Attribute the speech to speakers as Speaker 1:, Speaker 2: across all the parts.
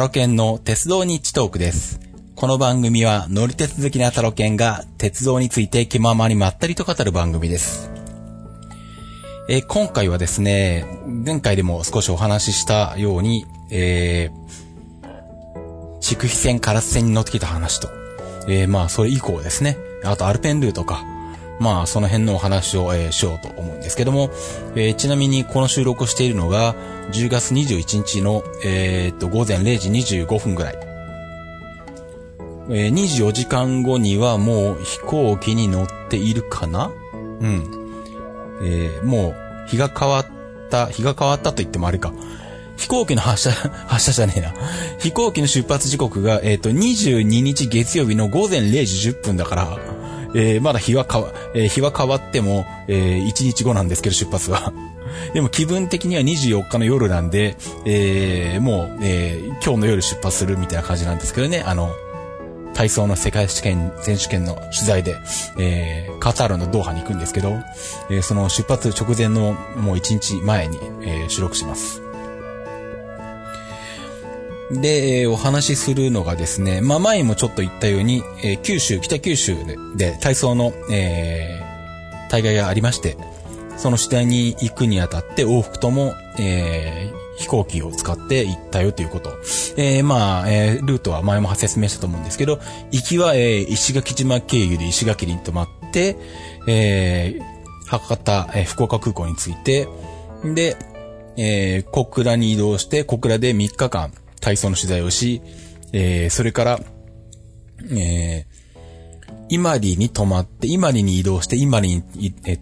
Speaker 1: タロケンの鉄道日トークです。この番組は乗り鉄好きなタロケンが鉄道について気ままにまったりと語る番組です。えー今回はですね、前回でも少しお話ししたように、えー、筑肥線、カラス線に乗ってきた話と、えー、まあ、それ以降ですね。あと、アルペンルートか。まあ、その辺のお話を、えーしようと思うんですけども、えーちなみにこの収録をしているのが、10月21日の、えーっと、午前0時25分ぐらい。えー24時間後にはもう飛行機に乗っているかな？うん。えーもう日が変わった、日が変わったと言ってもあれか。飛行機の発射、発射じゃねえな。飛行機の出発時刻が、えっ、と、22日月曜日の午前0時10分だから、えーまだ日は変わ、えー日は変わっても、えー1日後なんですけど、出発は。でも気分的には24日の夜なんで、えーもう、えー今日の夜出発するみたいな感じなんですけどね、あの、体操の世界試験、選手権の取材で、えー、カタールのドーハに行くんですけど、えーその出発直前のもう1日前に、えー収録します。で、えーお話しするのがですね、まあ前もちょっと言ったように、えー九州、北九州でで体操の、えー大会がありまして、その次第に行くにあたって往復とも、えー飛行機を使って行ったよということ。えーまあ、えールートは前も説明したと思うんですけど、行きは、えー石垣島経由で石垣に泊まって、えー博多、えー福岡空港に着いて、で、えー小倉に移動して、小倉で3日間体操の取材をし、えーそれから、えー今里に泊まって、今里に移動して、今里に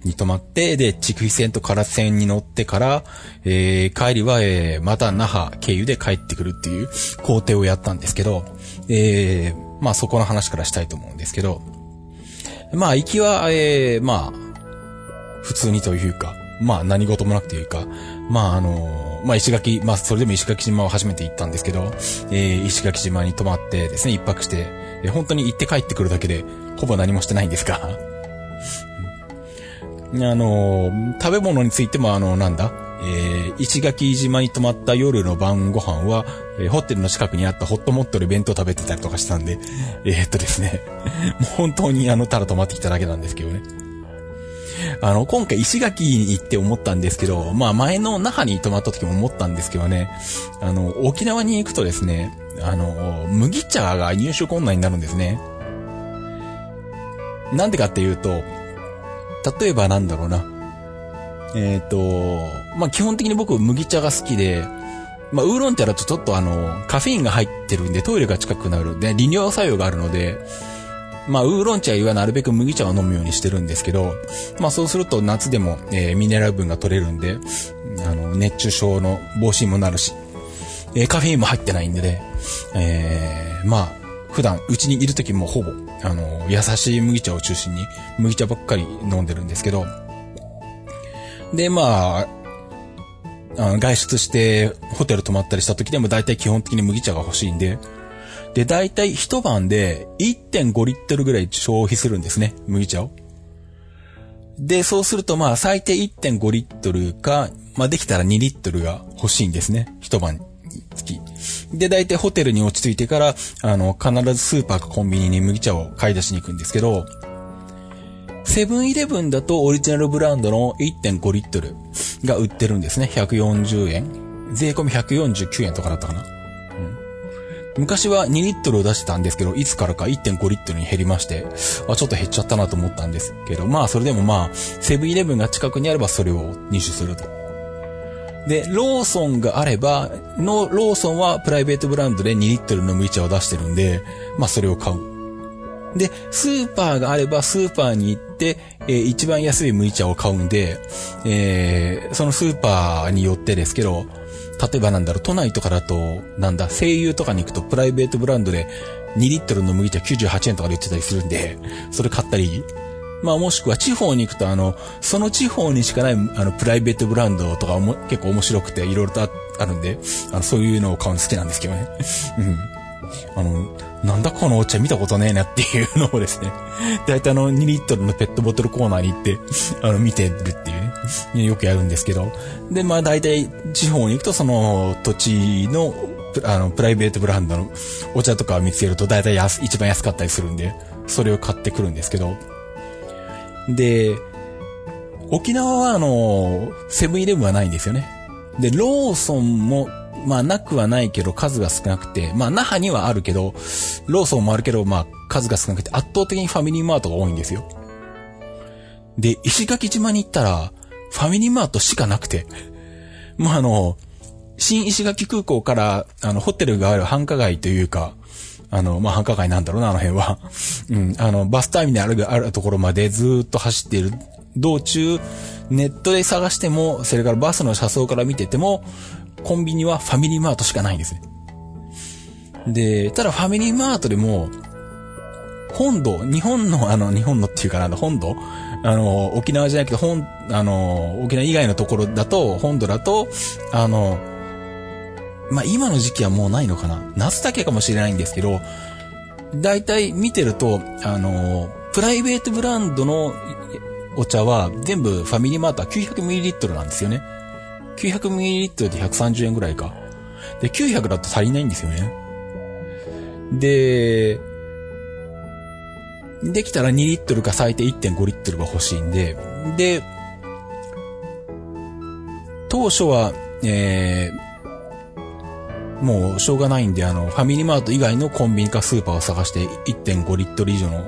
Speaker 1: に泊まって、で、筑肥線と唐津線に乗ってから、えー帰りは、えーまた那覇経由で帰ってくるっていう工程をやったんですけど、えーまあそこの話からしたいと思うんですけど、まあ行きは、えーまあ、普通にというか、まあ何事もなくというか、まああの、まあ石垣、まあそれでも石垣島を初めて行ったんですけど、えー石垣島に泊まってですね、一泊して、本当に行って帰ってくるだけで、ほぼ何もしてないんですが、あの、食べ物についてもあの、なんだ、えー石垣島に泊まった夜の晩ご飯は、えーホテルの近くにあったホットモットで弁当食べてたりとかしたんで、えーっとですね、もう本当にあの、ただ泊まってきただけなんですけどね。あの、今回石垣に行って思ったんですけど、まあ前の那覇に泊まった時も思ったんですけどね、あの、沖縄に行くとですね、あの、麦茶が入手困難になるんですね。なんでかっていうと、例えばなんだろうな。えっ、と、まあ基本的に僕麦茶が好きで、まあウーロン茶だとちょっとあの、カフェインが入ってるんでトイレが近くなる。で、利尿作用があるので、まあ、ウーロン茶はなるべく麦茶を飲むようにしてるんですけど、まあそうすると夏でも、えーミネラル分が取れるんで、あの、熱中症の防止にもなるし、えーカフェインも入ってないんでね、えーまあ、普段、うちにいる時もほぼ、あの、優しい麦茶を中心に、麦茶ばっかり飲んでるんですけど、で、まあ、あ外出してホテル泊まったりした時でも大体基本的に麦茶が欲しいんで、で、大体一晩で1.5リットルぐらい消費するんですね、麦茶を。で、そうするとまあ最低1.5リットルか、まあできたら2リットルが欲しいんですね、一晩につき。で、大体ホテルに落ち着いてから、あの、必ずスーパーかコンビニに麦茶を買い出しに行くんですけど、セブンイレブンだとオリジナルブランドの1.5リットルが売ってるんですね。140円。税込み149円とかだったかな。昔は2リットルを出してたんですけど、いつからか1.5リットルに減りまして、あ、ちょっと減っちゃったなと思ったんですけど、まあそれでもまあ、セブンイレブンが近くにあればそれを入手すると。で、ローソンがあれば、の、ローソンはプライベートブランドで2リットルの麦茶を出してるんで、まあそれを買う。で、スーパーがあればスーパーに行って、えー一番安い麦茶を買うんで、えーそのスーパーによってですけど、例えばなんだろう、都内とかだと、なんだ、声優とかに行くとプライベートブランドで2リットルの麦茶98円とかで売ってたりするんで、それ買ったり、まあもしくは地方に行くとあの、その地方にしかないあのプライベートブランドとかも結構面白くていろいろとああるんで、あのそういうのを買うの好きなんですけどね。うん。あの、なんだこのお茶見たことねえなっていうのをですね、大体あの2リットルのペットボトルコーナーに行って、あの見てるっていうね、よくやるんですけど、で、まあ大体地方に行くとその土地のあの、プライベートブランドのお茶とか見つけると大体安、一番安かったりするんで、それを買ってくるんですけど、で、沖縄はあの、セブンイレブンはないんですよね。で、ローソンも、まあなくはないけど数が少なくて、まあ那覇にはあるけど、ローソンもあるけど、まあ数が少なくて圧倒的にファミリーマートが多いんですよ。で、石垣島に行ったら、ファミリーマートしかなくて、もうあの、新石垣空港から、あの、ホテルがある繁華街というか、あの、まあ、繁華街なんだろうな、あの辺は。うん、あの、バスターミナルがあるところまでずっと走っている道中、ネットで探しても、それからバスの車窓から見てても、コンビニはファミリーマートしかないんですね。で、ただファミリーマートでも、本土、日本の、あの、日本のっていうかな、本土あの、沖縄じゃなくて、本、あの、沖縄以外のところだと、本土だと、あの、まあ、今の時期はもうないのかな夏だけかもしれないんですけど、だいたい見てると、あの、プライベートブランドのお茶は全部ファミリーマートは 900ml なんですよね。900ml で130円ぐらいか。で、900だと足りないんですよね。で、できたら2リットルか最低1.5リットルが欲しいんで、で、当初は、えー、もうしょうがないんで、あの、ファミリーマート以外のコンビニかスーパーを探して1.5リットル以上の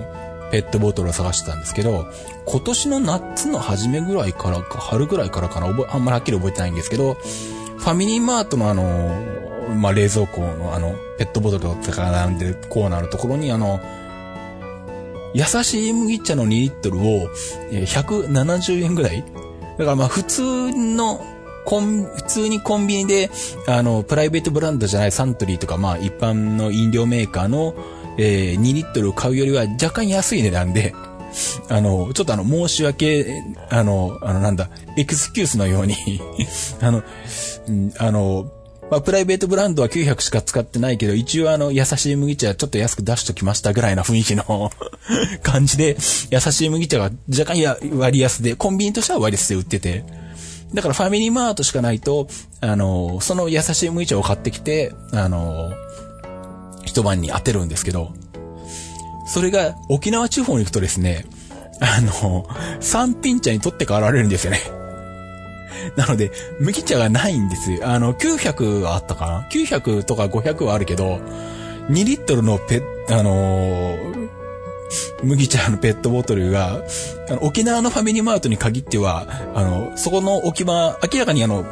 Speaker 1: ペットボトルを探してたんですけど、今年の夏の初めぐらいからか、春ぐらいからかな、あんまりはっきり覚えてないんですけど、ファミリーマートのあの、まあ、冷蔵庫のあの、ペットボトルとか並んでるコーナーのところにあの、優しい麦茶の2リットルを170円ぐらい。だからまあ普通のコン、普通にコンビニで、あの、プライベートブランドじゃないサントリーとか、まあ一般の飲料メーカーの、えー、2リットルを買うよりは若干安い値段で、あの、ちょっとあの、申し訳、あの、あの、なんだ、エクスキュースのように あの、あの、まあ、プライベートブランドは900しか使ってないけど、一応あの、優しい麦茶ちょっと安く出しときましたぐらいな雰囲気の 感じで、優しい麦茶が若干や割安で、コンビニとしては割安で売ってて、だからファミリーマートしかないと、あの、その優しい麦茶を買ってきて、あの、一晩に当てるんですけど、それが沖縄地方に行くとですね、あの、三品茶に取って代わられるんですよね。なので、麦茶がないんですよ。あの、900はあったかな ?900 とか500はあるけど、2リットルのペ、あのー、麦茶のペットボトルが、あの沖縄のファミリーマートに限っては、あの、そこの置き場、明らかにあの、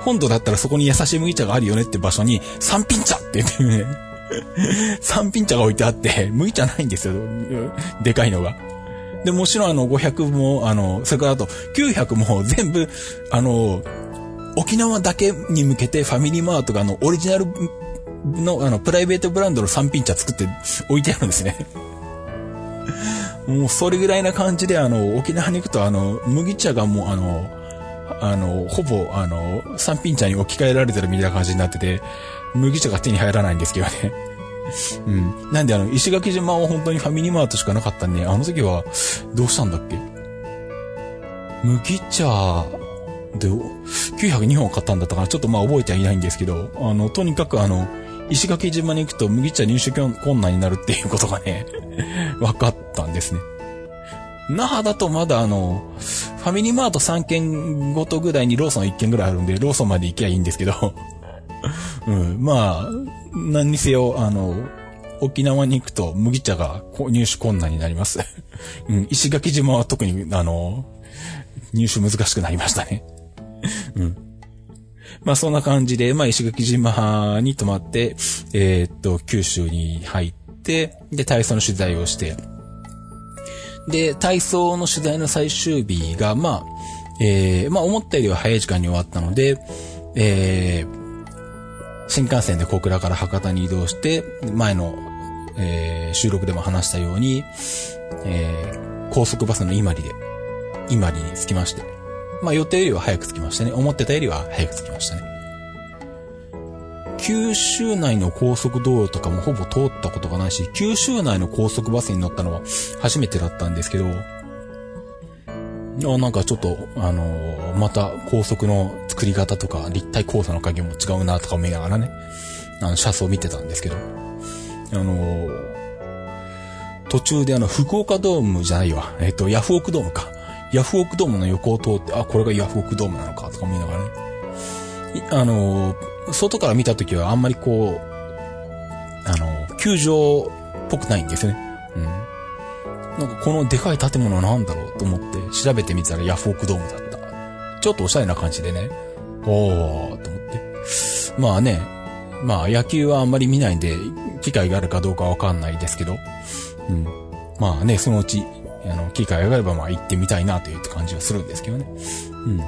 Speaker 1: 本土だったらそこに優しい麦茶があるよねって場所に、三品茶って言ってね、三品茶が置いてあって、麦茶ないんですよ。でかいのが。で、もちろんあの500も、あの、それからあと900も全部、あの、沖縄だけに向けてファミリーマートがあの、オリジナルの、あの、プライベートブランドの三品茶作って置いてあるんですね。もうそれぐらいな感じで、あの、沖縄に行くと、あの、麦茶がもう、あの、あの、ほぼ、あの、三品茶に置き換えられてるみたいな感じになってて、麦茶が手に入らないんですけどね。うん。なんであの、石垣島は本当にファミリーマートしかなかったんで、あの時は、どうしたんだっけ？麦茶で、902本買ったんだったかな？ちょっとまあ覚えてはいないんですけど、あの、とにかくあの、石垣島に行くと麦茶入手困難になるっていうことがね、分かったんですね。那覇だとまだあの、ファミリーマート3軒ごとぐらいにローソン1軒ぐらいあるんで、ローソンまで行きゃいいんですけど、うん、まあ、何にせよ、あの、沖縄に行くと麦茶が入手困難になります。うん、石垣島は特に、あの、入手難しくなりましたね。うん。まあそんな感じで、まあ石垣島に泊まって、えー、っと、九州に入って、で、体操の取材をして、で、体操の取材の最終日が、まあ、えー、まあ思ったよりは早い時間に終わったので、えー、新幹線で小倉から博多に移動して、前の、えー、収録でも話したように、えー、高速バスの今里で、今里に着きまして。まあ予定よりは早く着きましたね。思ってたよりは早く着きましたね。九州内の高速道路とかもほぼ通ったことがないし、九州内の高速バスに乗ったのは 初めてだったんですけど、あなんかちょっと、あのー、また高速の作り方とか、立体交差の加減も違うなとか思いながらね、あの、車窓を見てたんですけど、あのー、途中であの、福岡ドームじゃないわ、えっ、ー、と、ヤフオクドームか。ヤフオクドームの横を通って、あ、これがヤフオクドームなのかとか思いながらね。あの、外から見たときはあんまりこう、あの、球場っぽくないんですね。うん。なんかこのでかい建物なんだろうと思って調べてみたらヤフオクドームだった。ちょっとおしゃれな感じでね。おー、と思って。まあね、まあ野球はあんまり見ないんで、機会があるかどうかわかんないですけど、うん。まあね、そのうち、あの、機会があればまあ行ってみたいなという感じはするんですけどね。うん。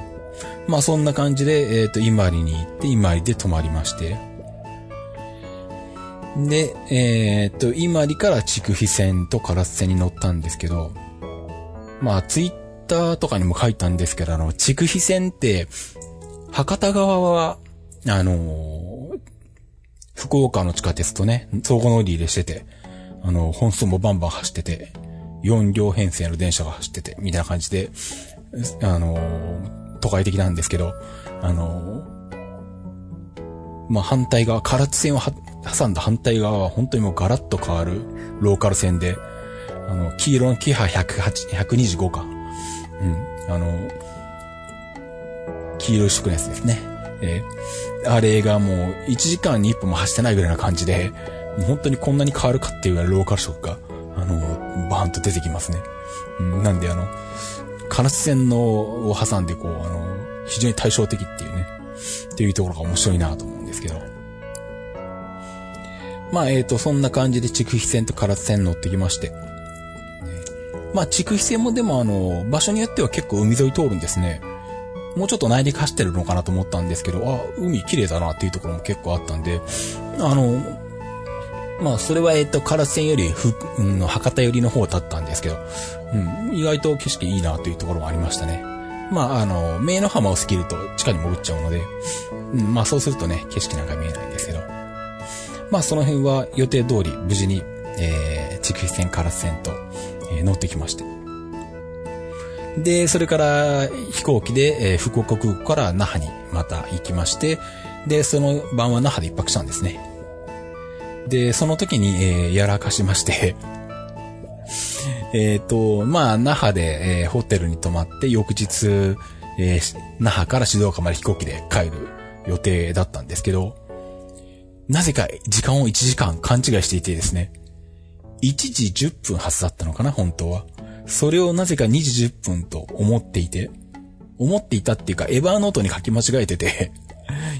Speaker 1: まあそんな感じで、えっ、ー、と、伊万里に行って、伊万里で泊まりまして。で、えっ、ー、と、伊万里から筑肥線と唐津線に乗ったんですけど、まあツイッターとかにも書いたんですけど、あの、筑肥線って、博多側は、あのー、福岡の地下鉄とね、相互乗り入れしてて、あの、本数もバンバン走ってて、4両編成の電車が走ってて、みたいな感じで、あの、都会的なんですけど、あの、まあ、反対側、唐津線を挟んだ反対側は本当にもうガラッと変わるローカル線で、あの、黄色のキハ108、125か。うん。あの、黄色い色のやつですね。えー、あれがもう1時間に1分も走ってないぐらいな感じで、本当にこんなに変わるかっていうぐらいローカル色が、あの、バーンと出てきますね。うん、なんであの、カラス線のを挟んでこう、あの、非常に対照的っていうね、っていうところが面白いなと思うんですけど。まあ、えっ、ー、と、そんな感じで筑肥線と唐津線乗ってきまして。まあ、筑肥線もでもあの、場所によっては結構海沿い通るんですね。もうちょっと内陸走ってるのかなと思ったんですけど、あ、海綺麗だなっていうところも結構あったんで、あの、まあ、それは、えっと、唐津線より、ふ、うん、博多寄りの方だったんですけど、うん、意外と景色いいなというところもありましたね。まあ、あの、名の浜を過ぎると地下に潜っちゃうので、うん、まあそうするとね、景色なんか見えないんですけど。まあその辺は予定通り無事に、えー、筑肥線、唐津線と、えー、乗ってきまして。で、それから飛行機で、えー、福岡空港から那覇にまた行きまして、で、その晩は那覇で一泊したんですね。で、その時に、えー、やらかしまして。えっと、まあ、那覇で、えー、ホテルに泊まって、翌日、えー、那覇から静岡まで飛行機で帰る予定だったんですけど、なぜか時間を1時間勘違いしていてですね、1時10分発だったのかな、本当は。それをなぜか2時10分と思っていて、思っていたっていうか、エバーノートに書き間違えてて。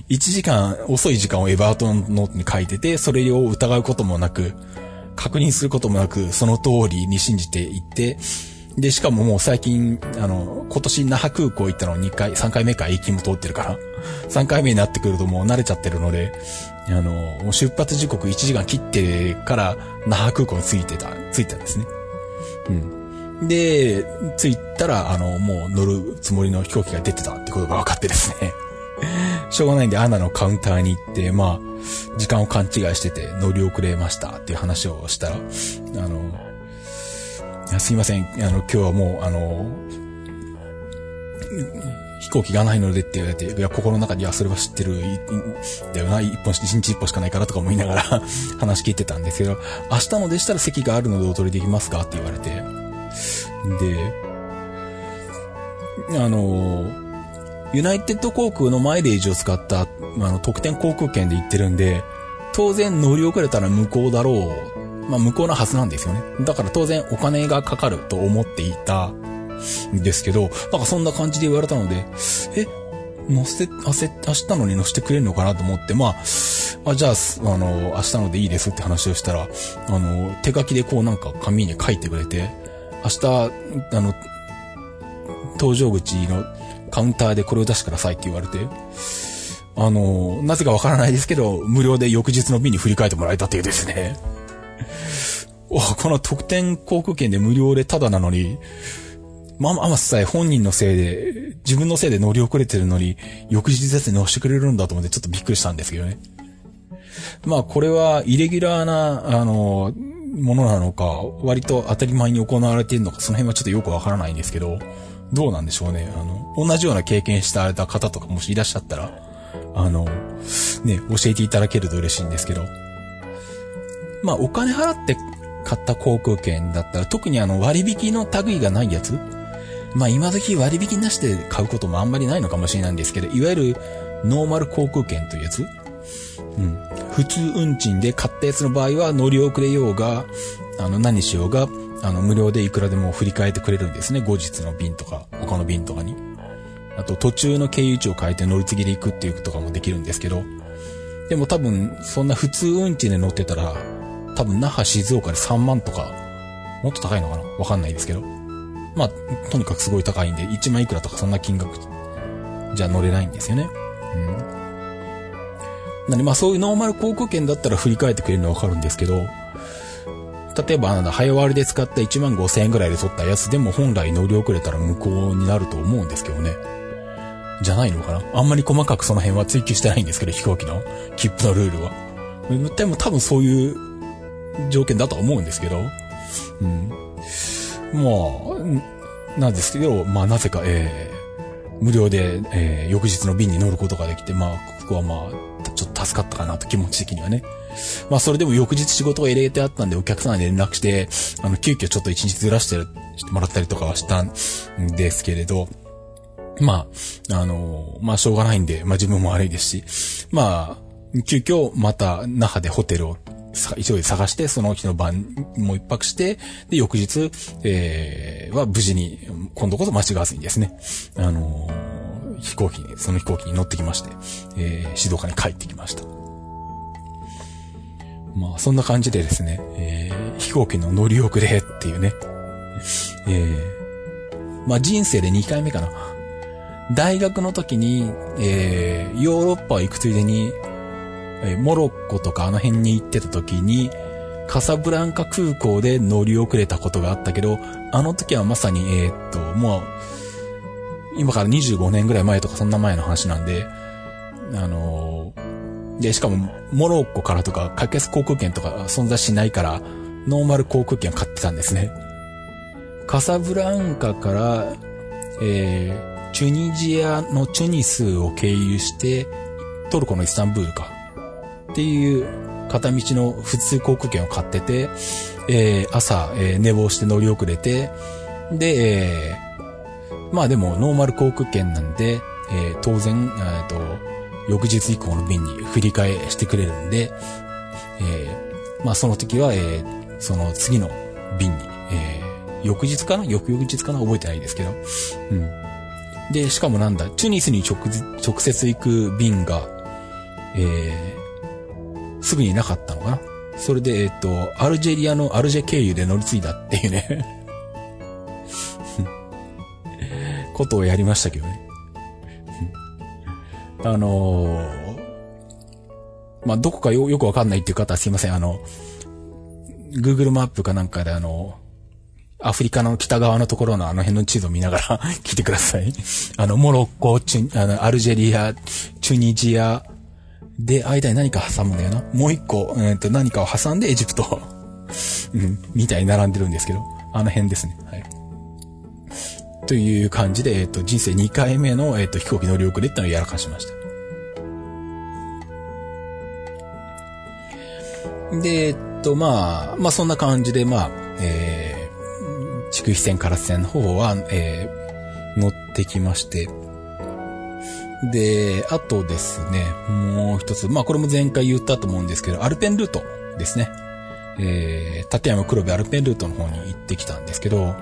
Speaker 1: 1時間遅い時間をエバートンノートに書いてて、それを疑うこともなく、確認することもなく、その通りに信じていって、で、しかももう最近、あの、今年那覇空港行ったの2回、3回目か駅も通ってるから、3回目になってくるともう慣れちゃってるので、あの、もう出発時刻1時間切ってから那覇空港に着いてた、着いたんですね。うん。で、着いたら、あの、もう乗るつもりの飛行機が出てたってことが分かってですね。しょうがないんで、アナのカウンターに行って、まあ、時間を勘違いしてて乗り遅れましたっていう話をしたら、あの、すいません、あの、今日はもう、あの、飛行機がないのでって言われて、いや、心の中にはそれは知ってる、だよな、一本、一日一本しかないからとか思いながら 話聞いてたんですけど、明日のでしたら席があるのでお取りできますかって言われて、で、あの、ユナイテッド航空のマイレージを使った、あの、特典航空券で行ってるんで、当然乗り遅れたら無効だろう。まあ、無効なはずなんですよね。だから当然お金がかかると思っていたんですけど、なんかそんな感じで言われたので、え、乗せ、明日のに乗せてくれるのかなと思って、まあ、あじゃあ、あの、明日のでいいですって話をしたら、あの、手書きでこうなんか紙に書いてくれて、明日、あの、搭乗口のカウンターでこれを出してくださいって言われて、あの、なぜかわからないですけど、無料で翌日の便に振り替えてもらえたというですね。この特典航空券で無料でタダなのに、まあま、まさえ本人のせいで、自分のせいで乗り遅れてるのに、翌日ですね乗してくれるんだと思ってちょっとびっくりしたんですけどね。まあこれはイレギュラーな、あの、ものなのか、割と当たり前に行われているのか、その辺はちょっとよくわからないんですけど、どうなんでしょうね。あの、同じような経験した方とかもしいらっしゃったら、あの、ね、教えていただけると嬉しいんですけど。まあ、お金払って買った航空券だったら、特にあの、割引の類がないやつまあ、今時割引なしで買うこともあんまりないのかもしれないんですけど、いわゆる、ノーマル航空券というやつうん。普通運賃で買ったやつの場合は乗り遅れようが、あの、何しようが、あの、無料でいくらでも振り替えてくれるんですね。後日の便とか、他の便とかに。あと、途中の経由地を変えて乗り継ぎで行くっていうことかもできるんですけど、でも多分、そんな普通運賃で乗ってたら、多分、那覇、静岡で3万とか、もっと高いのかな？わかんないですけど。まあ、とにかくすごい高いんで、1万いくらとかそんな金額じゃ乗れないんですよね。うん。なんでまあそういうノーマル航空券だったら振り返ってくれるのはわかるんですけど、例えば、あの、早割りで使った1万5千円ぐらいで取ったやつでも本来乗り遅れたら無効になると思うんですけどね。じゃないのかな？あんまり細かくその辺は追求してないんですけど、飛行機の切符のルールは。でも多分そういう条件だとは思うんですけど。うん。まあ、なんですけど、まあなぜか、えー、無料で、えー、翌日の便に乗ることができて、まあ、ここはまあ、ちょっと助かったかなと気持ち的にはね。まあそれでも翌日仕事が入れてあったんでお客さんに連絡して、あの、急遽ちょっと一日ずらしてもらったりとかはしたんですけれど、まあ、あの、まあしょうがないんで、まあ自分も悪いですし、まあ、急遽また那覇でホテルを急いで探して、その日の晩も一泊して、で、翌日、えー、は無事に、今度こそ間違わずにですね、あの、飛行機に、その飛行機に乗ってきまして、えー、静岡に帰ってきました。まあ、そんな感じでですね、えー、飛行機の乗り遅れっていうね、えー、まあ人生で2回目かな。大学の時に、えー、ヨーロッパ行くついでに、えー、モロッコとかあの辺に行ってた時に、カサブランカ空港で乗り遅れたことがあったけど、あの時はまさに、えー、っと、もう、今から25年ぐらい前とかそんな前の話なんで、あのー、で、しかも、モロッコからとか、格安航空券とか存在しないから、ノーマル航空券買ってたんですね。カサブランカから、えー、チュニジアのチュニスを経由して、トルコのイスタンブールか。っていう片道の普通航空券を買ってて、えー、朝、えー、寝坊して乗り遅れて、で、えー、まあでもノーマル航空券なんで、えー、当然、えっと、翌日以降の便に振り替えしてくれるんで、えー、まあその時は、えー、その次の便に、えー、翌日かな？翌々日かな？覚えてないですけど。うん。で、しかもなんだ、チュニスに直直接行く便が、えー、すぐになかったのかな？それで、えっと、アルジェリアのアルジェ経由で乗り継いだっていうねことをやりましたけどね。あのー、まあ、どこかよ、よくわかんないっていう方はすいません。あの、Google マップかなんかであの、アフリカの北側のところのあの辺の地図を見ながら 聞いてください。あの、モロッコ、チュ、あの、アルジェリア、チュニジア、で、間に何か挟むんだよな。もう一個、えっ、ー、と、何かを挟んでエジプト、うん、みたいに並んでるんですけど、あの辺ですね。はい。という感じで、えっ、と、人生2回目の、えっ、と、飛行機乗り遅れってのをやらかしました。で、えっと、まあ、まあそんな感じで、まあ、えー、筑肥線、唐津線の方は、えー、乗ってきまして、で、あとですね、もう一つ、まあこれも前回言ったと思うんですけど、アルペンルートですね。えー、立山黒部アルペンルートの方に行ってきたんですけど、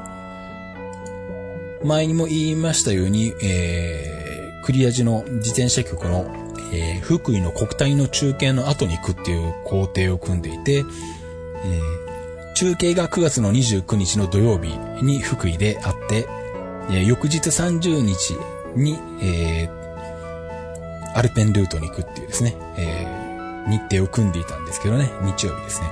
Speaker 1: 前にも言いましたように、えー、クリア時の自転車局の、えー、福井の国体の中継の後に行くっていう工程を組んでいて、えー、中継が9月の29日の土曜日に福井であって、えー、翌日30日に、えー、アルペンルートに行くっていうですね、えー、日程を組んでいたんですけどね、日曜日ですね。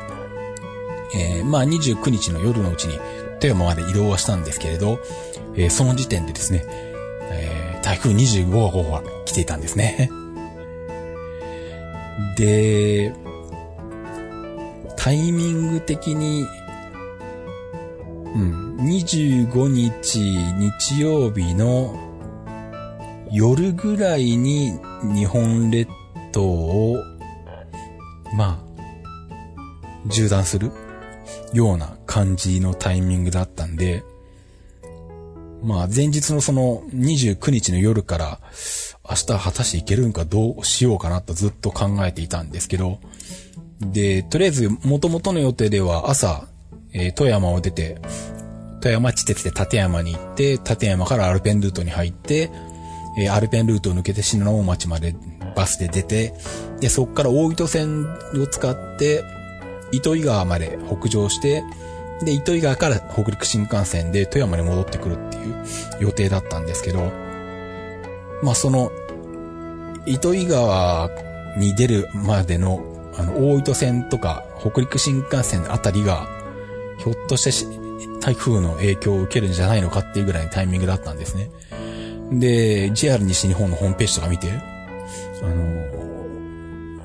Speaker 1: えー、まあ29日の夜のうちに富山まで移動はしたんですけれど、えー、その時点でですね、えー、台風25号が来ていたんですね。で、タイミング的に、うん、25日日曜日の夜ぐらいに日本列島を、まあ、縦断するような感じのタイミングだったんで、まあ前日のその29日の夜から明日果たして行けるんかどうしようかなとずっと考えていたんですけど、で、とりあえず元々の予定では朝、えー、富山を出て、富山地鉄で立山に行って、立山からアルペンルートに入って、えー、アルペンルートを抜けて信濃町までバスで出て、で、そこから大糸線を使って、糸魚川まで北上して、で、糸魚川から北陸新幹線で富山に戻ってくるっていう予定だったんですけど、まあその、糸魚川に出るまでの、あの、大糸線とか北陸新幹線あたりが、ひょっとして台風の影響を受けるんじゃないのかっていうぐらいのタイミングだったんですね。で、JR 西日本のホームページとか見て、あの、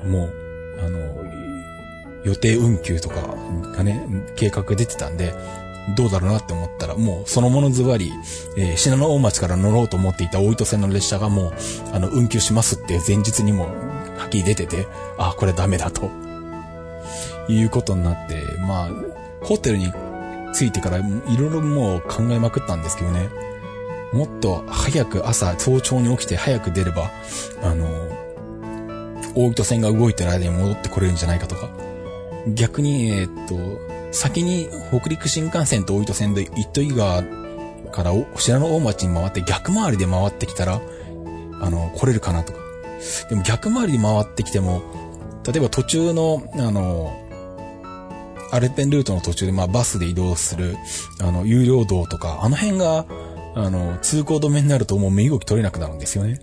Speaker 1: もう、予定運休とかがね、計画出てたんで、どうだろうなって思ったら、もうそのものズバリ、えー、信濃大町から乗ろうと思っていた大糸線の列車がもう、あの、運休しますって前日にもはっきり出てて、あ、これダメだと。いうことになって、まあ、ホテルに着いてからいろいろもう考えまくったんですけどね。もっと早く朝早朝に起きて早く出れば、あの、大糸線が動いてる間に戻ってこれるんじゃないかとか。逆に、えー、っと、先に北陸新幹線と大糸線で糸魚川から品の大町に回って逆回りで回ってきたら、あの、来れるかなとか。でも逆回りで回ってきても、例えば途中の、あの、アルペンルートの途中で、まあ、バスで移動する、あの、有料道とか、あの辺が、あの、通行止めになるともう身動き取れなくなるんですよね。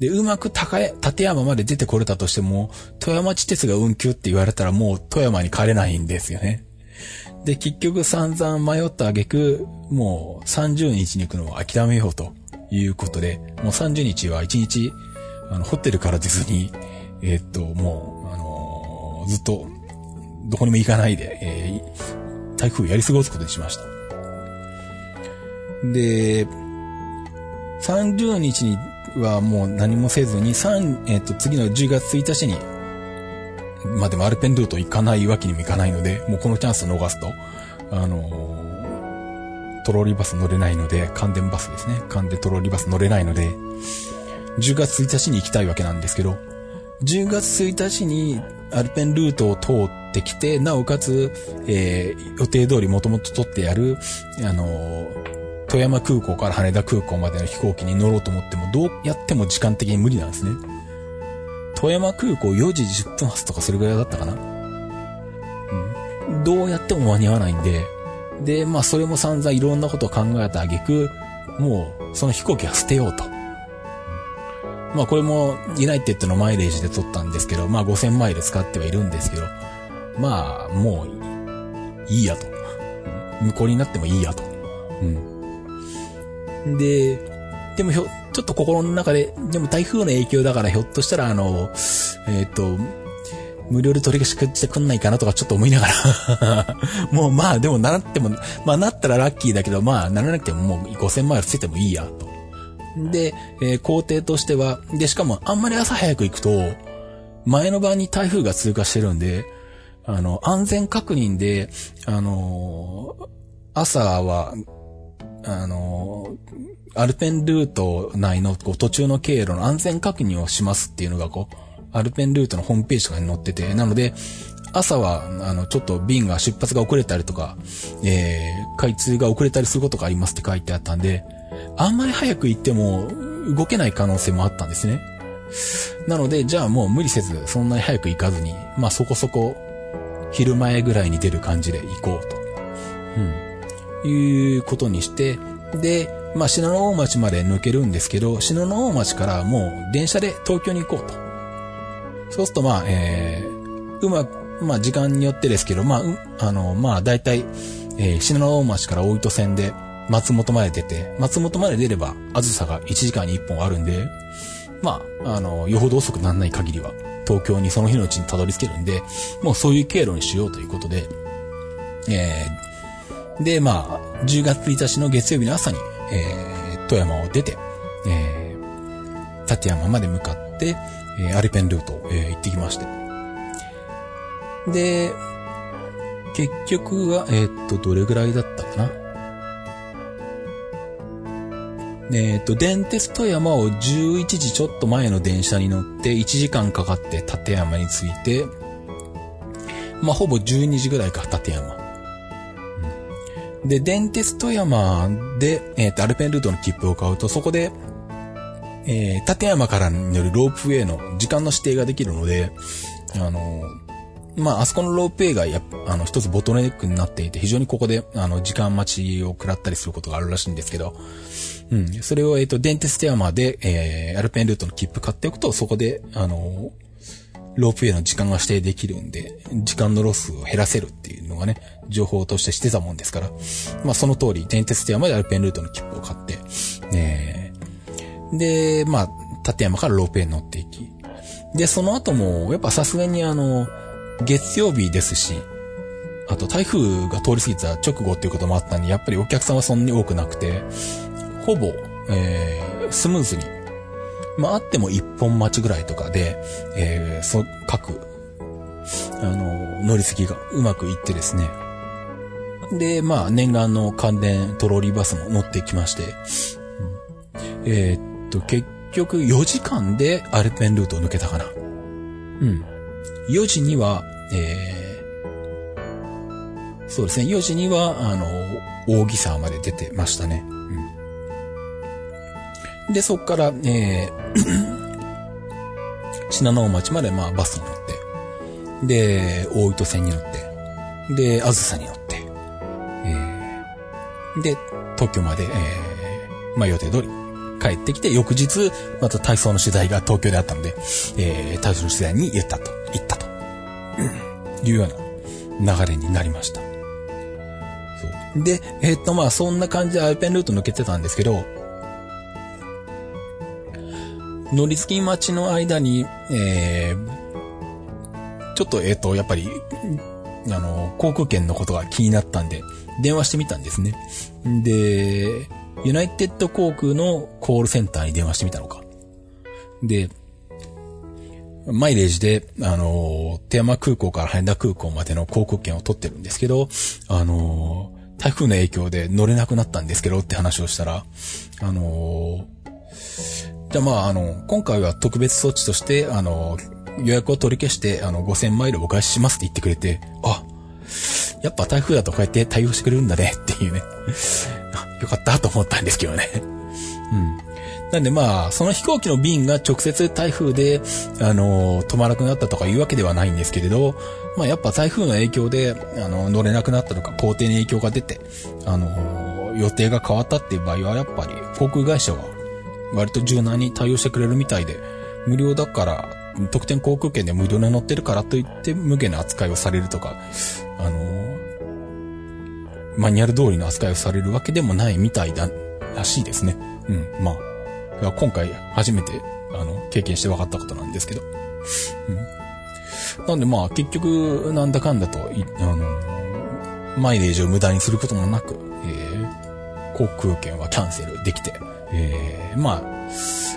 Speaker 1: で、うまく高い、立山まで出てこれたとしても、富山地鉄が運休って言われたらもう富山に帰れないんですよね。で、結局散々迷った挙句、もう30日に行くのを諦めようということで、もう30日は1日、あの、ホテルから出ずに、えー、っと、もう、あのー、ずっと、どこにも行かないで、えー、台風をやり過ごすことにしました。で、30日にはもう何もせずに、3、えっ、ー、と、次の10月1日に、まあでもアルペンルート行かないわけにもいかないので、もうこのチャンス逃すと、あのー、トロリーバス乗れないので、関電バスですね。関電トローリーバス乗れないので、10月1日に行きたいわけなんですけど、10月1日にアルペンルートを通ってきて、なおかつ、えー、予定通りもともと取ってやる、あのー富山空港から羽田空港までの飛行機に乗ろうと思っても、どうやっても時間的に無理なんですね。富山空港4時10分発とかそれぐらいだったかな。うん。どうやっても間に合わないんで、で、まあそれも散々いろんなことを考えた挙句、もうその飛行機は捨てようと。まあこれもユナイテッドのマイレージで取ったんですけど、まあ5000マイル使ってはいるんですけど、まあもういいやと。向こうになってもいいやと。うん。で、でもひょ、ちょっと心の中で、でも台風の影響だからひょっとしたらあの、えっ、ー、と、無料で取り消してくんないかなとかちょっと思いながら もうまあでもなっても、まあなったらラッキーだけど、まあならなくてももう5000マイルついてもいいや、と。で、えー、工程としては、で、しかもあんまり朝早く行くと、前の晩に台風が通過してるんで、あの、安全確認で、あのー、朝はあの、アルペンルート内のこう途中の経路の安全確認をしますっていうのがこう、アルペンルートのホームページとかに載ってて、なので、朝は、あの、ちょっと便が出発が遅れたりとか、えー、開通が遅れたりすることがありますって書いてあったんで、あんまり早く行っても動けない可能性もあったんですね。なので、じゃあもう無理せず、そんなに早く行かずに、まあそこそこ、昼前ぐらいに出る感じで行こうと。うん。いうことにして、で、まあ、信濃大町まで抜けるんですけど、信濃大町からもう電車で東京に行こうと。そうすると、まあ、えー、うまく、まあ、時間によってですけど、まあ、あの、まあ、大体、えー、信濃大町から大糸線で松本まで出て、松本まで出れば、あずさが1時間に1本あるんで、まあ、あの、よほど遅くならない限りは、東京にその日のうちにたどり着けるんで、もうそういう経路にしようということで、えー、で、まあ、10月1日の月曜日の朝に、えー、富山を出て、えー、立山まで向かって、えー、アルペンルートを、えー、行ってきまして。で、結局は、えー、っと、どれぐらいだったかなえっ、と、電鉄富山を11時ちょっと前の電車に乗って1時間かかって立山に着いて、まあ、ほぼ12時ぐらいか、立山。で、電鉄富山で、えっ、と、アルペンルートの切符を買うと、そこで、えー、立山からによるロープウェイの時間の指定ができるので、あのまあ、あそこのロープウェイがやっぱあの、一つボトルネックになっていて、非常にここで、あの、時間待ちを食らったりすることがあるらしいんですけど、うん。それを、えっ、ー、と、電鉄テアマで、えー、アルペンルートの切符買っておくと、そこで、あの、ロープウェイの時間が指定できるんで、時間のロスを減らせるっていうのがね、情報としてしてたもんですから、まあその通り、電鉄テアマでアルペンルートの切符を買って、え。ー、で、まあ、立山からロープウェイに乗っていき、で、その後も、やっぱさすがにあの、月曜日ですし、あと台風が通り過ぎた直後っていうこともあったんで、やっぱりお客さんはそんなに多くなくて、ほぼ、えー、スムーズに、まあ、あっても一本待ちぐらいとかで、えー、そ、各、あの、乗り継ぎがうまくいってですね。で、まあ、念願の関連トローリーバスも乗ってきまして、うん、えー、っと、結局4時間でアルペンルートを抜けたかな。うん。4時には、えー、そうですね、4時には、あの、大木沢まで出てましたね。で、そっから、えー、信濃町まで、まあ、バスに乗って、で、大糸線に乗って、で、あずさに乗って、えー、で、東京まで、えー、まあ、予定通り帰ってきて、翌日、また体操の取材が東京であったので、えー、体操の取材に行ったと、行ったと、いうような流れになりました。そう。で、えー、っと、まあ、そんな感じでアイペンルート抜けてたんですけど、乗り継ぎ待ちの間に、えー、ちょっと、えっ、と、やっぱり、あの、航空券のことが気になったんで、電話してみたんですね。で、ユナイテッド航空のコールセンターに電話してみたのか。で、マイレージで、あの、富山空港から羽田空港までの航空券を取ってるんですけど、あの、台風の影響で乗れなくなったんですけどって話をしたら、あの、じゃあまあ、あの、今回は特別措置として、あの、予約を取り消して、あの、5000マイルお返ししますって言ってくれて、あ、やっぱ台風だとこうやって対応してくれるんだねっていうね。よかったと思ったんですけどね。うん。なんでまあ、その飛行機の便が直接台風で、あの、止まらなくなったとかいうわけではないんですけれど、まあやっぱ台風の影響で、あの、乗れなくなったとか、工程に影響が出て、あの、予定が変わったっていう場合は、やっぱり航空会社は割と柔軟に対応してくれるみたいで、無料だから、特典航空券で無料で乗ってるからといって無限な扱いをされるとか、あの、マニュアル通りの扱いをされるわけでもないみたいだ、らしいですね。うん、まあ。今回初めて、あの、経験して分かったことなんですけど。うん。なんでまあ、結局、なんだかんだと、あの、マイレージを無駄にすることもなく、えー、航空券はキャンセルできて、えー、ま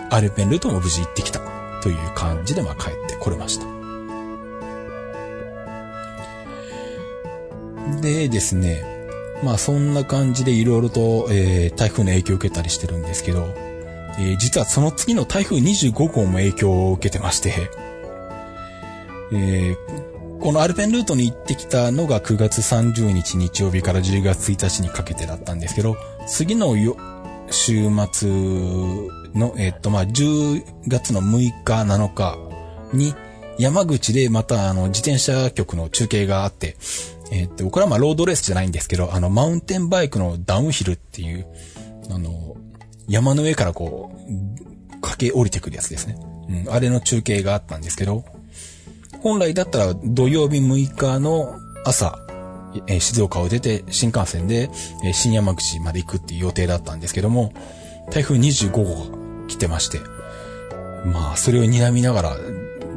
Speaker 1: あ、アルペンルートも無事行ってきたという感じで、まあ帰ってこれました。でですね、まあそんな感じでいろいろと、えー、台風の影響を受けたりしてるんですけど、えー、実はその次の台風25号も影響を受けてまして、えー、このアルペンルートに行ってきたのが9月30日日曜日から10月1日にかけてだったんですけど、次の週末の、えっと、まあ、10月の6日、7日に、山口でまた、あの、自転車局の中継があって、えっと、これはまあ、ロードレースじゃないんですけど、あの、マウンテンバイクのダウンヒルっていう、あの、山の上からこう、駆け降りてくるやつですね。うん、あれの中継があったんですけど、本来だったら土曜日6日の朝、えー、静岡を出て新幹線で、えー、新山口まで行くっていう予定だったんですけども、台風25号が来てまして、まあ、それを睨みながら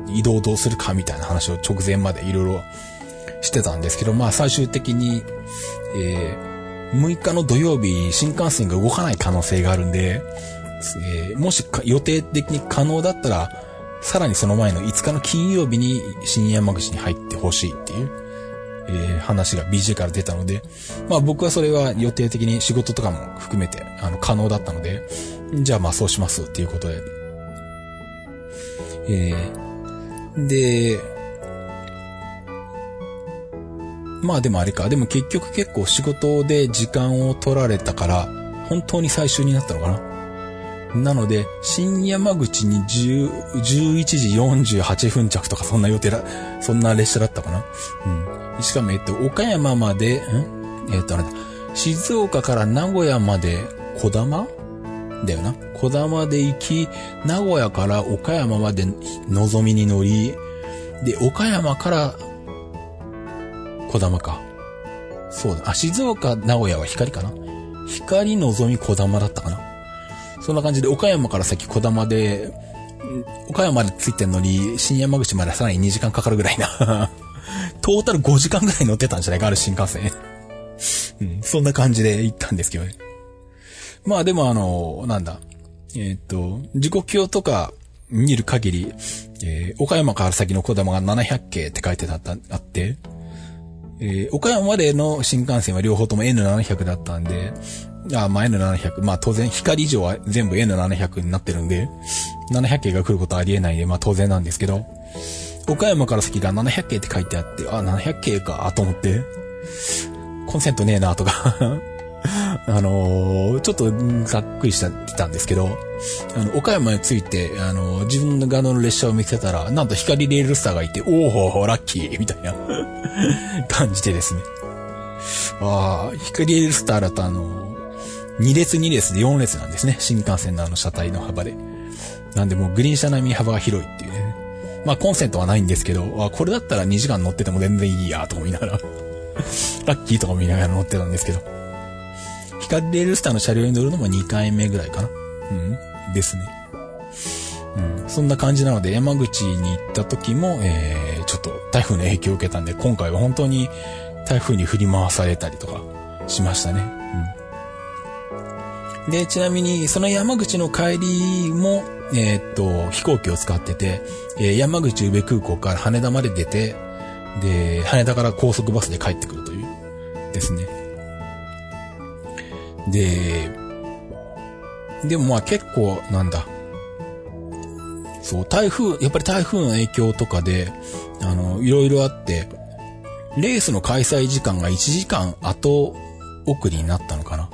Speaker 1: 移動どうするかみたいな話を直前までいろいろしてたんですけど、まあ最終的に、えー、6日の土曜日、新幹線が動かない可能性があるんで、えー、もし予定的に可能だったら、さらにその前の5日の金曜日に新山口に入ってほしいっていう、えー、話が BJ から出たので、まあ僕はそれは予定的に仕事とかも含めて、あの、可能だったので、じゃあまあそうしますっていうことで、えー、で、まあでもあれか。でも結局結構仕事で時間を取られたから、本当に最終になったのかな。なので、新山口に10 11時48分着とかそんな予定だ、そんな列車だったかな？うん。しかも、えっと、岡山まで、ん？えっと、あれだ。静岡から名古屋まで、小玉？だよな。小玉で行き、名古屋から岡山までのぞみに乗り、で、岡山から小玉か。そうだ。あ、静岡、名古屋は光かな？光のぞみ小玉だったかなそんな感じで、岡山から先小玉で、岡山まで着いてんのに、新山口までさらに2時間かかるぐらいな トータル5時間ぐらい乗ってたんじゃないか、ある新幹線うん、そんな感じで行ったんですけどね。まあでもあの、なんだ。えー、っと、時刻表とか見る限り、えー、岡山から先の小玉が700系って書いてあった、あって、えー、岡山までの新幹線は両方とも N700 だったんで、あ、まあ、N700。まあ、当然、光以上は全部 N700 になってるんで、700系が来ることはありえないんで、まあ、当然なんですけど、岡山から先が700系って書いてあって、あ、700系か、と思って、コンセントねえな、とか あのー、ちょっとざっくりしたたんですけど、あの、岡山に着いて、あのー、自分が乗る列車を見つけたら、なんと光レールスターがいて、おおラッキーみたいな 感じでですね。ああ、光レールスターだとあのー、2列2列で4列なんですね。新幹線のあの車体の幅で。なんでもうグリーン車並み幅が広いっていうね。まあコンセントはないんですけど、あこれだったら2時間乗ってても全然いいやと思いながら ラッキーとか見ながら乗ってたんですけど。光レールスターの車両に乗るのも2回目ぐらいかな。うん。ですね。うん。そんな感じなので、山口に行った時も、えー、ちょっと台風の影響を受けたんで、今回は本当に台風に振り回されたりとかしましたね。うん。で、ちなみに、その山口の帰りも、えー、っと、飛行機を使ってて、えー、山口宇部空港から羽田まで出て、で、羽田から高速バスで帰ってくるという、ですね。で、でもまあ結構なんだ。そう、台風、やっぱり台風の影響とかで、あの、いろいろあって、レースの開催時間が1時間後送りになったのかな。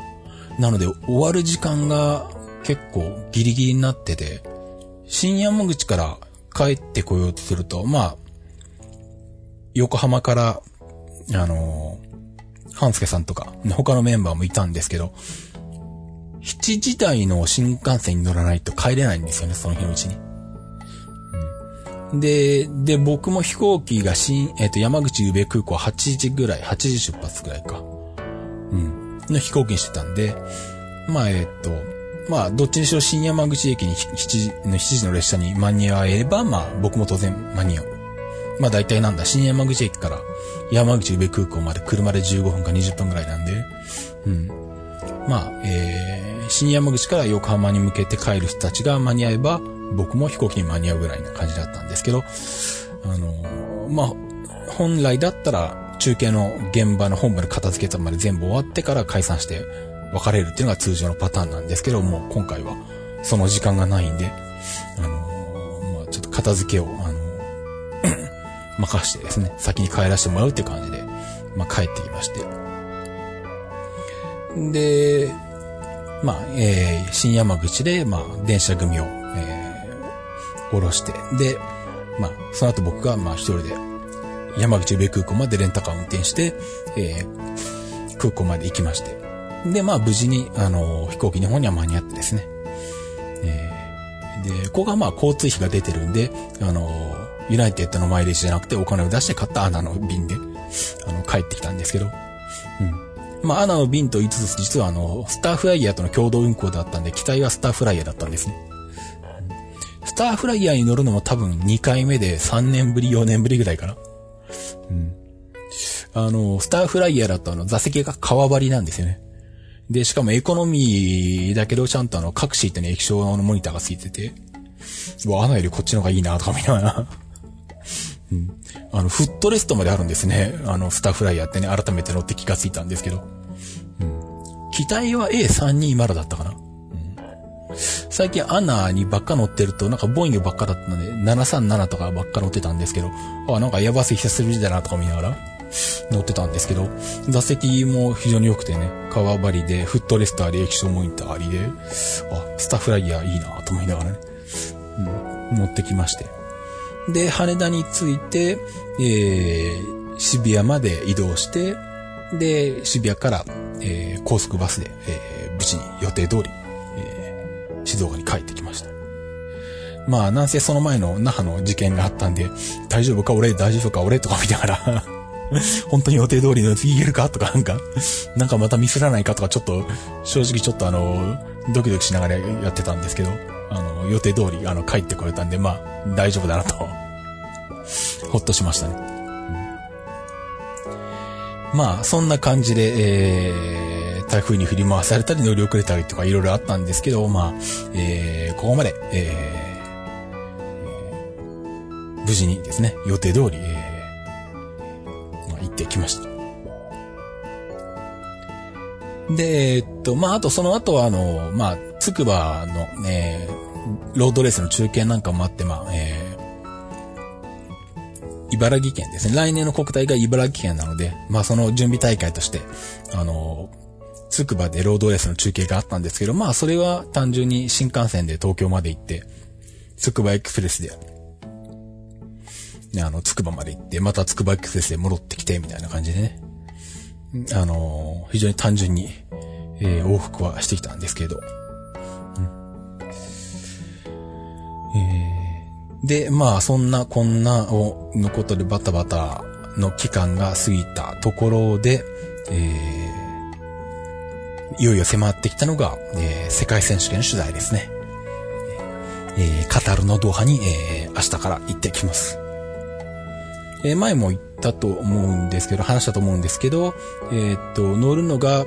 Speaker 1: なので、終わる時間が結構ギリギリになってて、新山口から帰ってこようとすると、まあ、横浜から、あの半助さんとか、他のメンバーもいたんですけど、7時台の新幹線に乗らないと帰れないんですよね、その日のうちに。で、で、僕も飛行機が新、えっ、ー、と、山口宇部空港8時ぐらい、8時出発ぐらいか。うん。の飛行機にしてたんで、まあ、えっ、と、まあ、どっちにしろ新山口駅に7時の、7時の列車に間に合えば、まあ、僕も当然間に合う。まあ、大体なんだ、新山口駅から山口宇部空港まで車で15分か20分くらいなんで、うん。まあ、えー、新山口から横浜に向けて帰る人たちが間に合えば、僕も飛行機に間に合うぐらいな感じだったんですけど、あのまあ、本来だったら中継の現場の本部で片付けたまで全部終わってから解散して別れるっていうのが通常のパターンなんですけども、今回はその時間がないんで、あのまあ、ちょっと片付けを、あの 任してですね、先に帰らせてもらうっていう感じで、まあ、帰ってきまして。で、まあ、えー、新山口で、まあ、電車組を、えー、降ろして、で、まあ、その後僕が、まあ、一人で、山口宇部空港までレンタカー運転して、えー、空港まで行きまして。で、まあ、無事に、あの、飛行機の方には間に合ってですね。えー、で、ここがまあ、交通費が出てるんで、あの、ユナイテッドのマイレージじゃなくてお金を出して買ったアナの便で、あの、帰ってきたんですけど。うん。まあ、アナの便と言いつつ、実はあの、スターフライヤーとの共同運行だったんで、機体はスターフライヤーだったんですね。スターフライヤーに乗るのも多分2回目で3年ぶり、4年ぶりぐらいかな。うん。あの、スターフライヤーだとあの、座席が革張りなんですよね。で、しかもエコノミーだけど、ちゃんとあの、各シートに液晶のモニターがついてて、わ、アナよりこっちの方がいいな、とか見ながらうん。あの、フットレストまであるんですね。あの、スターフライヤーってね、改めて乗って気がついたんですけど。うん。機体は A320 だったかな。最近アナにばっか乗ってると、なんかボイングばっかだったので、737とかばっか乗ってたんですけど、あ、なんかやばせ久しぶりだなとか見ながら乗ってたんですけど、座席も非常に良くてね、革張りで、フットレストあり、液晶モニターありで、あ、スターフライヤーいいなと思いながらね、うん、乗ってきまして。で、羽田に着いて、えー、渋谷まで移動して、で、渋谷から、えー、高速バスで、えー、無事に予定通り、静岡に帰ってきました。まあ、なんせその前の那覇の事件があったんで、大丈夫か俺大丈夫か俺とか見ながら 本当に予定通りの次行けるかとかなんか、なんかまたミスらないかとかちょっと、正直ちょっとあの、ドキドキしながらやってたんですけど、あの、予定通り、あの、帰ってこれたんで、まあ、大丈夫だなと ほっとしましたね。まあ、そんな感じで、えー、台風に振り回されたり乗り遅れたりとかいろいろあったんですけど、まあ、えー、ここまで、えー、無事にですね、予定通り、えー、まあ、行ってきました。で、えっと、まあ、あとその後は、あの、まあ、つくばの、えー、ロードレースの中継なんかもあって、まあ、えー、茨城県ですね。来年の国体が茨城県なので、まあ、その準備大会として、あの、つくばでロードレースの中継があったんですけど、まあ、それは単純に新幹線で東京まで行って、つくばエクスプレスで、ね、あの、つくばまで行って、またつくばエクスプレスで戻ってきて、みたいな感じでね。あの、非常に単純に、えー、往復はしてきたんですけど。うんえー、で、まあ、そんなこんなを、のことでバタバタの期間が過ぎたところで、えー、いよいよ迫ってきたのが、えー、世界選手権取材ですね。えー、カタールのドーハに、えー、明日から行ってきます。えー、前も言ったと思うんですけど、話したと思うんですけど、えー、っと、乗るのが、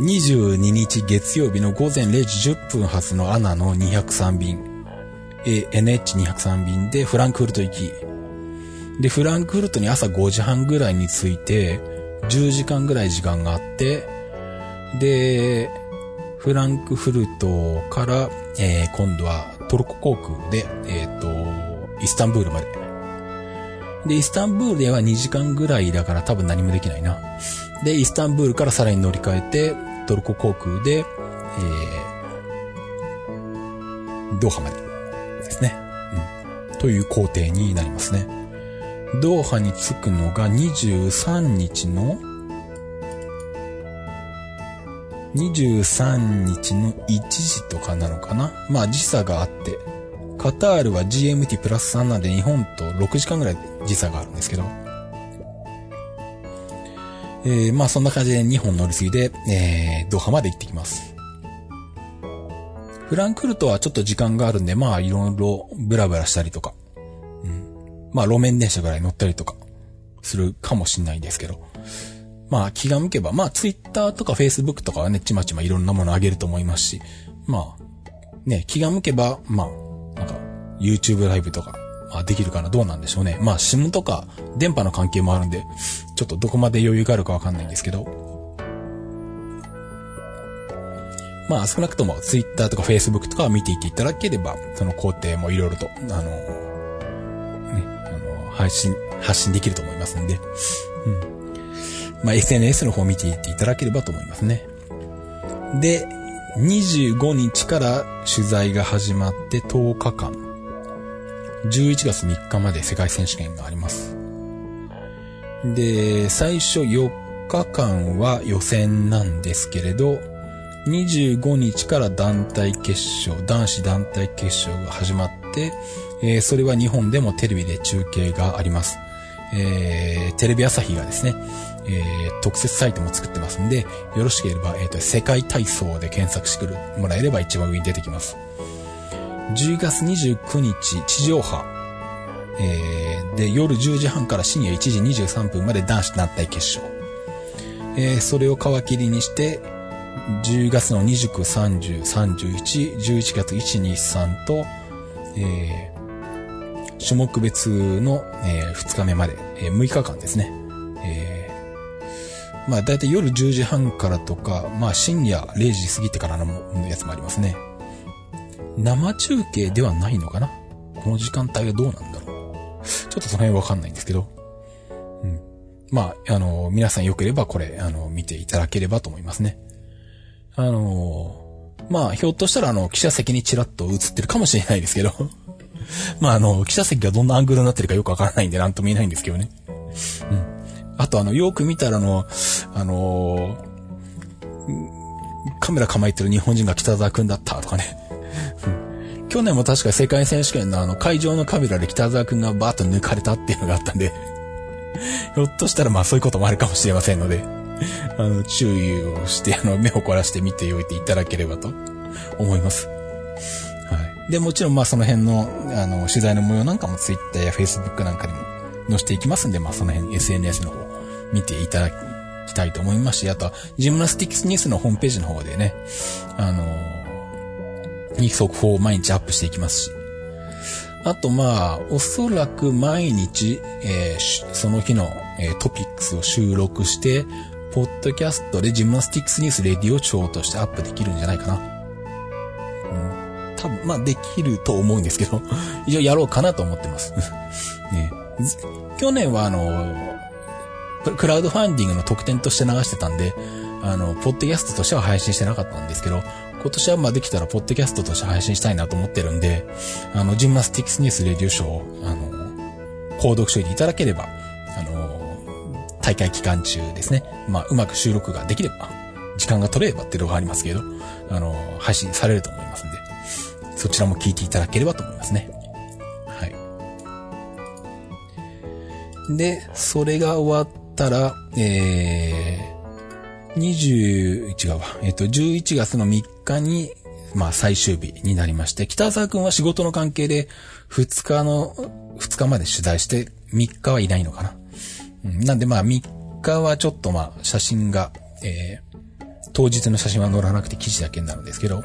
Speaker 1: 22日月曜日の午前0時10分発のアナの203便、え、NH203 便でフランクフルト行き。で、フランクフルトに朝5時半ぐらいに着いて、10時間ぐらい時間があって、で、フランクフルトから、えー、今度はトルコ航空で、えっ、ー、と、イスタンブールまでで、イスタンブールでは2時間ぐらいだから多分何もできないな。で、イスタンブールからさらに乗り換えて、トルコ航空で、えー、ドーハまでですね。うん。という工程になりますね。ドーハに着くのが23日の23日の1時とかなのかな？まあ時差があって、カタールは GMT プラス3なんで日本と6時間ぐらい時差があるんですけど。えー、まあそんな感じで2本乗り継ぎで、えー、ドハまで行ってきます。フランクフルトはちょっと時間があるんで、まあいろいろブラブラしたりとか、うん。まあ路面電車ぐらい乗ったりとかするかもしんないんですけど。まあ気が向けば、まあツイッターとかフェイスブックとかはね、ちまちまいろんなものあげると思いますし、まあ、ね、気が向けば、まあ、なんか、YouTube ライブとか、まあできるかなどうなんでしょうね。まあ SIM とか電波の関係もあるんで、ちょっとどこまで余裕があるかわかんないんですけど。まあ少なくとも Twitter とか Facebook とか見ていっていただければ、その工程もいろいろと、あの、ね、あの、配信、発信できると思いますんで、うん。まあ SNS の方を見ていっていただければと思いますね。で、25日から取材が始まって10日間。11月3日まで世界選手権があります。で、最初4日間は予選なんですけれど、25日から団体決勝、男子団体決勝が始まって、えー、それは日本でもテレビで中継があります。えー、テレビ朝日がですね、えー、特設サイトも作ってますんで、よろしければ、えっ、ー、と、世界体操で検索してくるもらえれば一番上に出てきます。10月29日、地上波、えー、で、夜10時半から深夜1時23分まで男子団体決勝。えー、それを皮切りにして、10月の29、30、31、11月1、2、3と、えー、種目別の、えー、2日目まで、えー、6日間ですね。えー、まあ、だいたい夜10時半からとか、まあ、深夜0時過ぎてからのやつもありますね。生中継ではないのかな？この時間帯はどうなんだろう？ちょっとその辺わかんないんですけど。うん。まあ、あの、皆さん良ければこれ、あの、見ていただければと思いますね。あの、まあ、ひょっとしたらあの、記者席にチラッと映ってるかもしれないですけど。まあ、あの、記者席がどんなアングルになってるかよくわからないんで、なんとも言えないんですけどね。うん。あと、あの、よく見たらの、あのカメラ構えてる日本人が北沢くんだったとかね。去年も確か世界選手権のあの会場のカメラで北沢くんがバーッと抜かれたっていうのがあったんでひょっとしたらまあそういうこともあるかもしれませんのであの、注意をして、あの、目を凝らして見ておいていただければと思います。はい。で、もちろんまあその辺の、あの、取材の模様なんかも Twitter や Facebook なんかにも載せていきますんで、まあその辺 SNS の方見ていただきたいと思いますし、あとはジムナスティックスニュースのホームページの方でね、あのに速報を毎日アップしていきますし。あとまあ、おそらく毎日、えー、その日の、えー、トピックスを収録して、ポッドキャストでジムナスティックスニュースレディオショーとしてアップできるんじゃないかな。うん。多分、まあできると思うんですけど、一応やろうかなと思ってます。ね、去年はあの、クラウドファンディングの特典として流してたんで、あの、ポッドキャストとしては配信してなかったんですけど、今年はまあできたらポッドキャストとして配信したいなと思ってるんで、あの、ジムナスティックスニュースレディオショーを、あの、購読しといていただければ、あの、大会期間中ですね。まあ、うまく収録ができれば、時間が取れればっていうのがありますけど、あの、配信されると思いますんで、そちらも聞いていただければと思いますね。はい。で、それが終わったら、えー、20、違うわ。えっと、11月の3日に、まあ最終日になりまして、北沢くんは仕事の関係で2日の、2日まで取材して3日はいないのかな。うん、なんでまあ3日はちょっとまあ写真が、えー、当日の写真は載らなくて記事だけになるんですけど、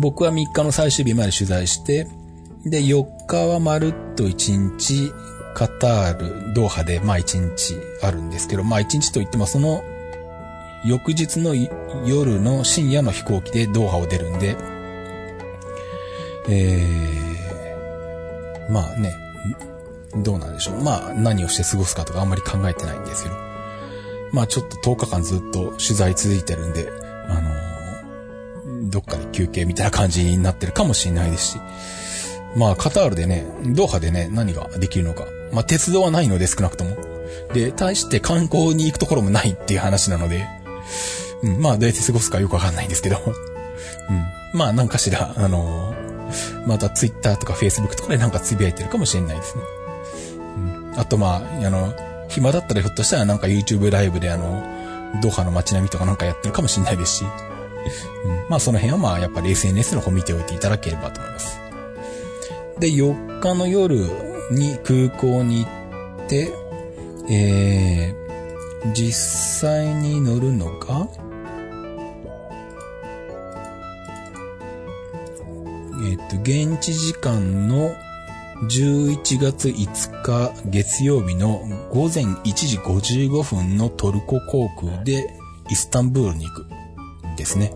Speaker 1: 僕は3日の最終日まで取材して、で、4日はまるっと1日、カタール、ドーハで、まあ一日あるんですけど、まあ一日といってもその翌日の夜の深夜の飛行機でドーハを出るんで、えー、まあね、どうなんでしょう。まあ何をして過ごすかとかあんまり考えてないんですけど、まあちょっと10日間ずっと取材続いてるんで、あのー、どっかで休憩みたいな感じになってるかもしれないですし、まあカタールでね、ドーハでね、何ができるのか、まあ、鉄道はないので少なくとも。で、対して観光に行くところもないっていう話なので、うん、まあ、どうやって過ごすかよくわかんないんですけど、うん。まあ、なんかしら、あのー、またツイッターとかフェイスブックとかでなんかつぶやいてるかもしれないですね。うん。あと、まあ、あの、暇だったらひょっとしたらなんか YouTube ライブであの、ドーハの街並みとかなんかやってるかもしれないですし、うん、まあその辺はまあやっぱり SNS の方見ておいていただければと思います。で、4日の夜に空港に行って、えー、実際に乗るのが、えっ、ー、と、現地時間の11月5日月曜日の午前1時55分のトルコ航空でイスタンブールに行くですね。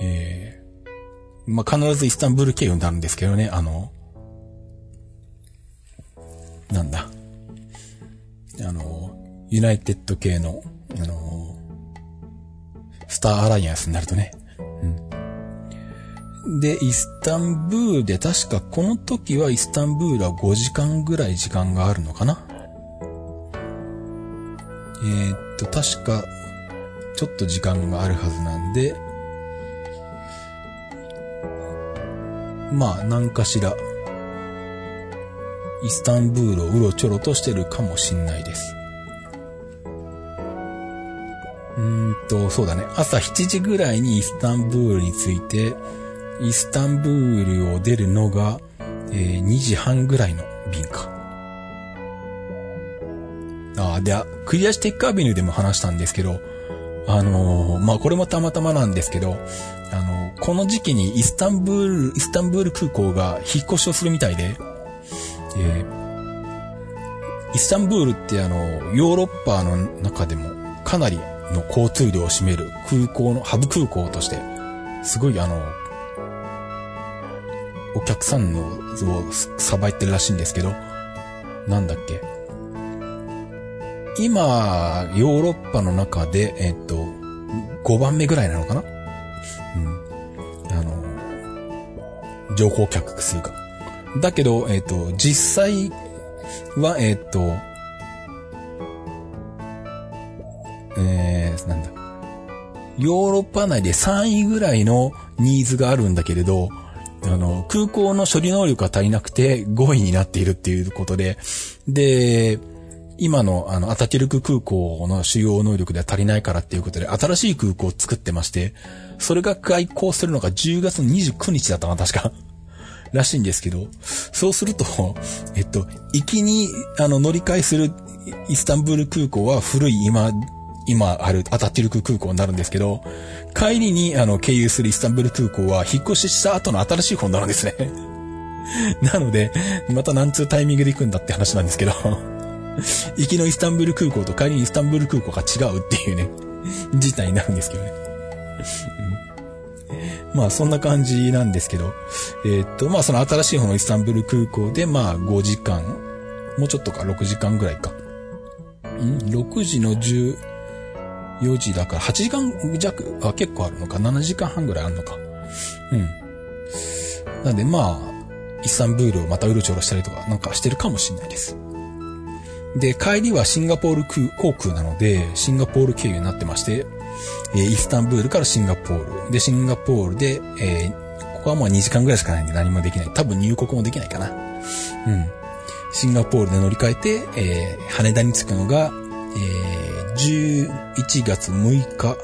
Speaker 1: えー、まあ、必ずイスタンブール経由になるんですけどね、あの、なんだ。あの、ユナイテッド系の、あの、スターアライアンスになるとね。うん。で、イスタンブールで確かこの時はイスタンブールは5時間ぐらい時間があるのかな。えー、っと、確か、ちょっと時間があるはずなんで、まあ、何かしら、イスタンブールをうろちょろとしてるかもしんないです。うーんと、そうだね。朝7時ぐらいにイスタンブールに着いて、イスタンブールを出るのが、えー、2時半ぐらいの便か。ああで、クリアしてックアビニューでも話したんですけど、あのー、まあ、これもたまたまなんですけど、この時期にイスタンブール、イスタンブール空港が引っ越しをするみたいで、えー、イスタンブールってあの、ヨーロッパの中でもかなりの交通量を占める空港の、ハブ空港として、すごいあの、お客さんのをさばいてるらしいんですけど、なんだっけ。今、ヨーロッパの中で、えっと、5番目ぐらいなのかなの、乗降客数が。だけど、えっと、実際は、えっと、えー、なんだ。ヨーロッパ内で3位ぐらいのニーズがあるんだけれど、あの、空港の処理能力が足りなくて5位になっているっていうことで、で、今のあの、アタティルク空港の主要能力では足りないからっていうことで、新しい空港を作ってまして、それが開港するのが10月29日だったな、確か。らしいんですけど、そうすると、えっと、行きに、あの、乗り換えするイスタンブール空港は古い今今あるアタティルク空港になるんですけど、帰りにあの経由するイスタンブール空港は引っ越しした後の新しい方になるんですね。なので、また何通タイミングで行くんだって話なんですけど、行きのイスタンブール空港と帰りにイスタンブール空港が違うっていうね、事態になるんですけどね。まあそんな感じなんですけど、えー、っと、まあその新しい方のイスタンブール空港でまあ5時間、もうちょっとか6時間ぐらいか。ん ?6 時の14時だから8時間弱、あ、結構あるのか？7時間半ぐらいあるのか？うん。なんでまあ、イスタンブールをまたうろちょろしたりとかなんかしてるかもしれないです。で、帰りはシンガポール空航空なので、シンガポール経由になってまして、えー、イスタンブールからシンガポール。で、シンガポールで、えー、ここはもう2時間ぐらいしかないんで何もできない。多分入国もできないかな。うん。シンガポールで乗り換えて、えー、羽田に着くのが、えー、11月6日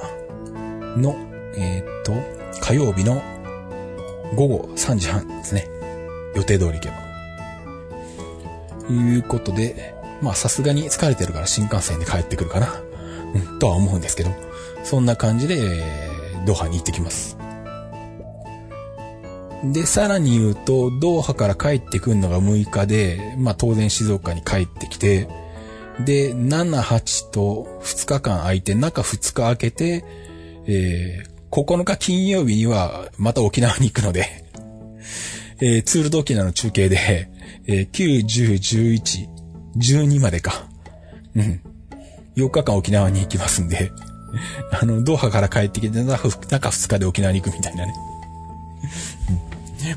Speaker 1: の、えー、っと、火曜日の午後3時半ですね。予定通り行けば。いうことで、まあさすがに疲れてるから新幹線で帰ってくるかな。うん、とは思うんですけど、そんな感じで、え、ドーハに行ってきます。で、さらに言うと、ドーハから帰ってくるのが6日で、まあ当然静岡に帰ってきて、で、7、8と2日間空いて、中2日空けて、えー、9日金曜日にはまた沖縄に行くのでえー、ツールド沖縄の中継で、えー、9、10、11、12までか。うん。4日間沖縄に行きますんで、あの、ドーハから帰ってきて、中2日で沖縄に行くみたいなね。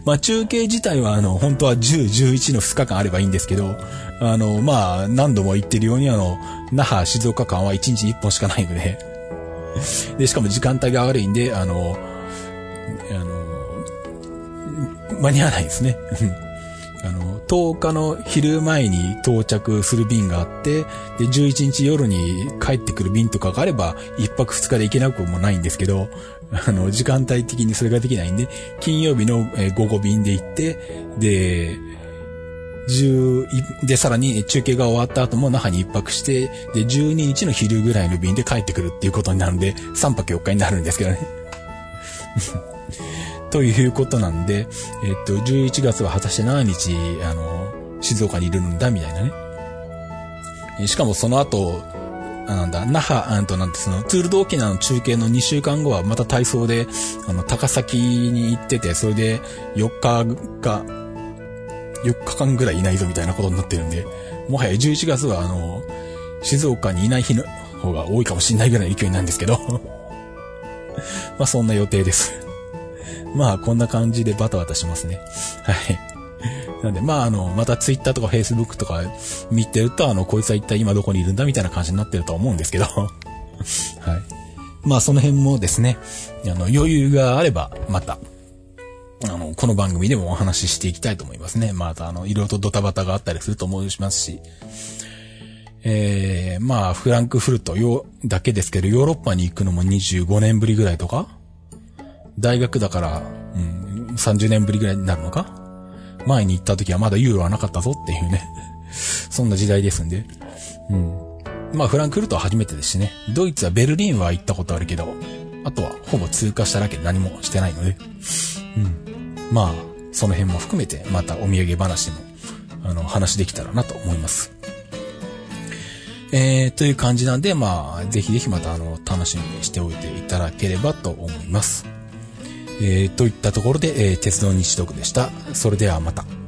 Speaker 1: まあ中継自体はあの、本当は10、11の2日間あればいいんですけど、あの、まあ何度も言ってるようにあの、那覇、静岡間は1日1本しかないので、で、しかも時間帯が悪いんで、あの、あの、間に合わないですね。あの、10日の昼前に到着する便があって、で、11日夜に帰ってくる便とかがあれば、1泊2日で行けなくもないんですけど、あの、時間帯的にそれができないんで、金曜日の午後便で行って、で、十、で、さらに中継が終わった後も那覇に一泊して、で、12日の昼ぐらいの便で帰ってくるっていうことになるんで、3泊4日になるんですけどね。ということなんで、えっと、11月は果たして何日、あの、静岡にいるんだ、みたいなね。しかもその後、あなんだ、那覇、あんとなんてその、ツールド沖縄の中継の2週間後はまた体操で、あの、高崎に行ってて、それで4日が、4日間ぐらいいないぞみたいなことになってるんで、もはや11月はあの、静岡にいない日の方が多いかもしんないぐらいの勢いなんですけど まあそんな予定ですまあこんな感じでバタバタしますね。はい。なんで、まあ、あの、またツイッターとかフェイスブックとか見てると、あの、こいつは一体今どこにいるんだみたいな感じになってると思うんですけど はい。まあ、その辺もですね、あの、余裕があれば、また、あの、この番組でもお話ししていきたいと思いますね。また、あの、いろいろとドタバタがあったりすると思いますし、えー、まあ、フランクフルトよ、だけですけど、ヨーロッパに行くのも25年ぶりぐらいとか大学だから、うん、30年ぶりぐらいになるのか？前に行った時はまだユーロはなかったぞっていうね そんな時代ですんで。うん。まあフランクフルトは初めてですしね。ドイツはベルリンは行ったことあるけど、あとはほぼ通過しただけで何もしてないので。うん。まあ、その辺も含めてまたお土産話でも、あの、話できたらなと思います。えー、という感じなんで、まあ、ぜひぜひまたあの、楽しみにしておいていただければと思います。えー、といったところで、えー、鉄道日読でした。それではまた。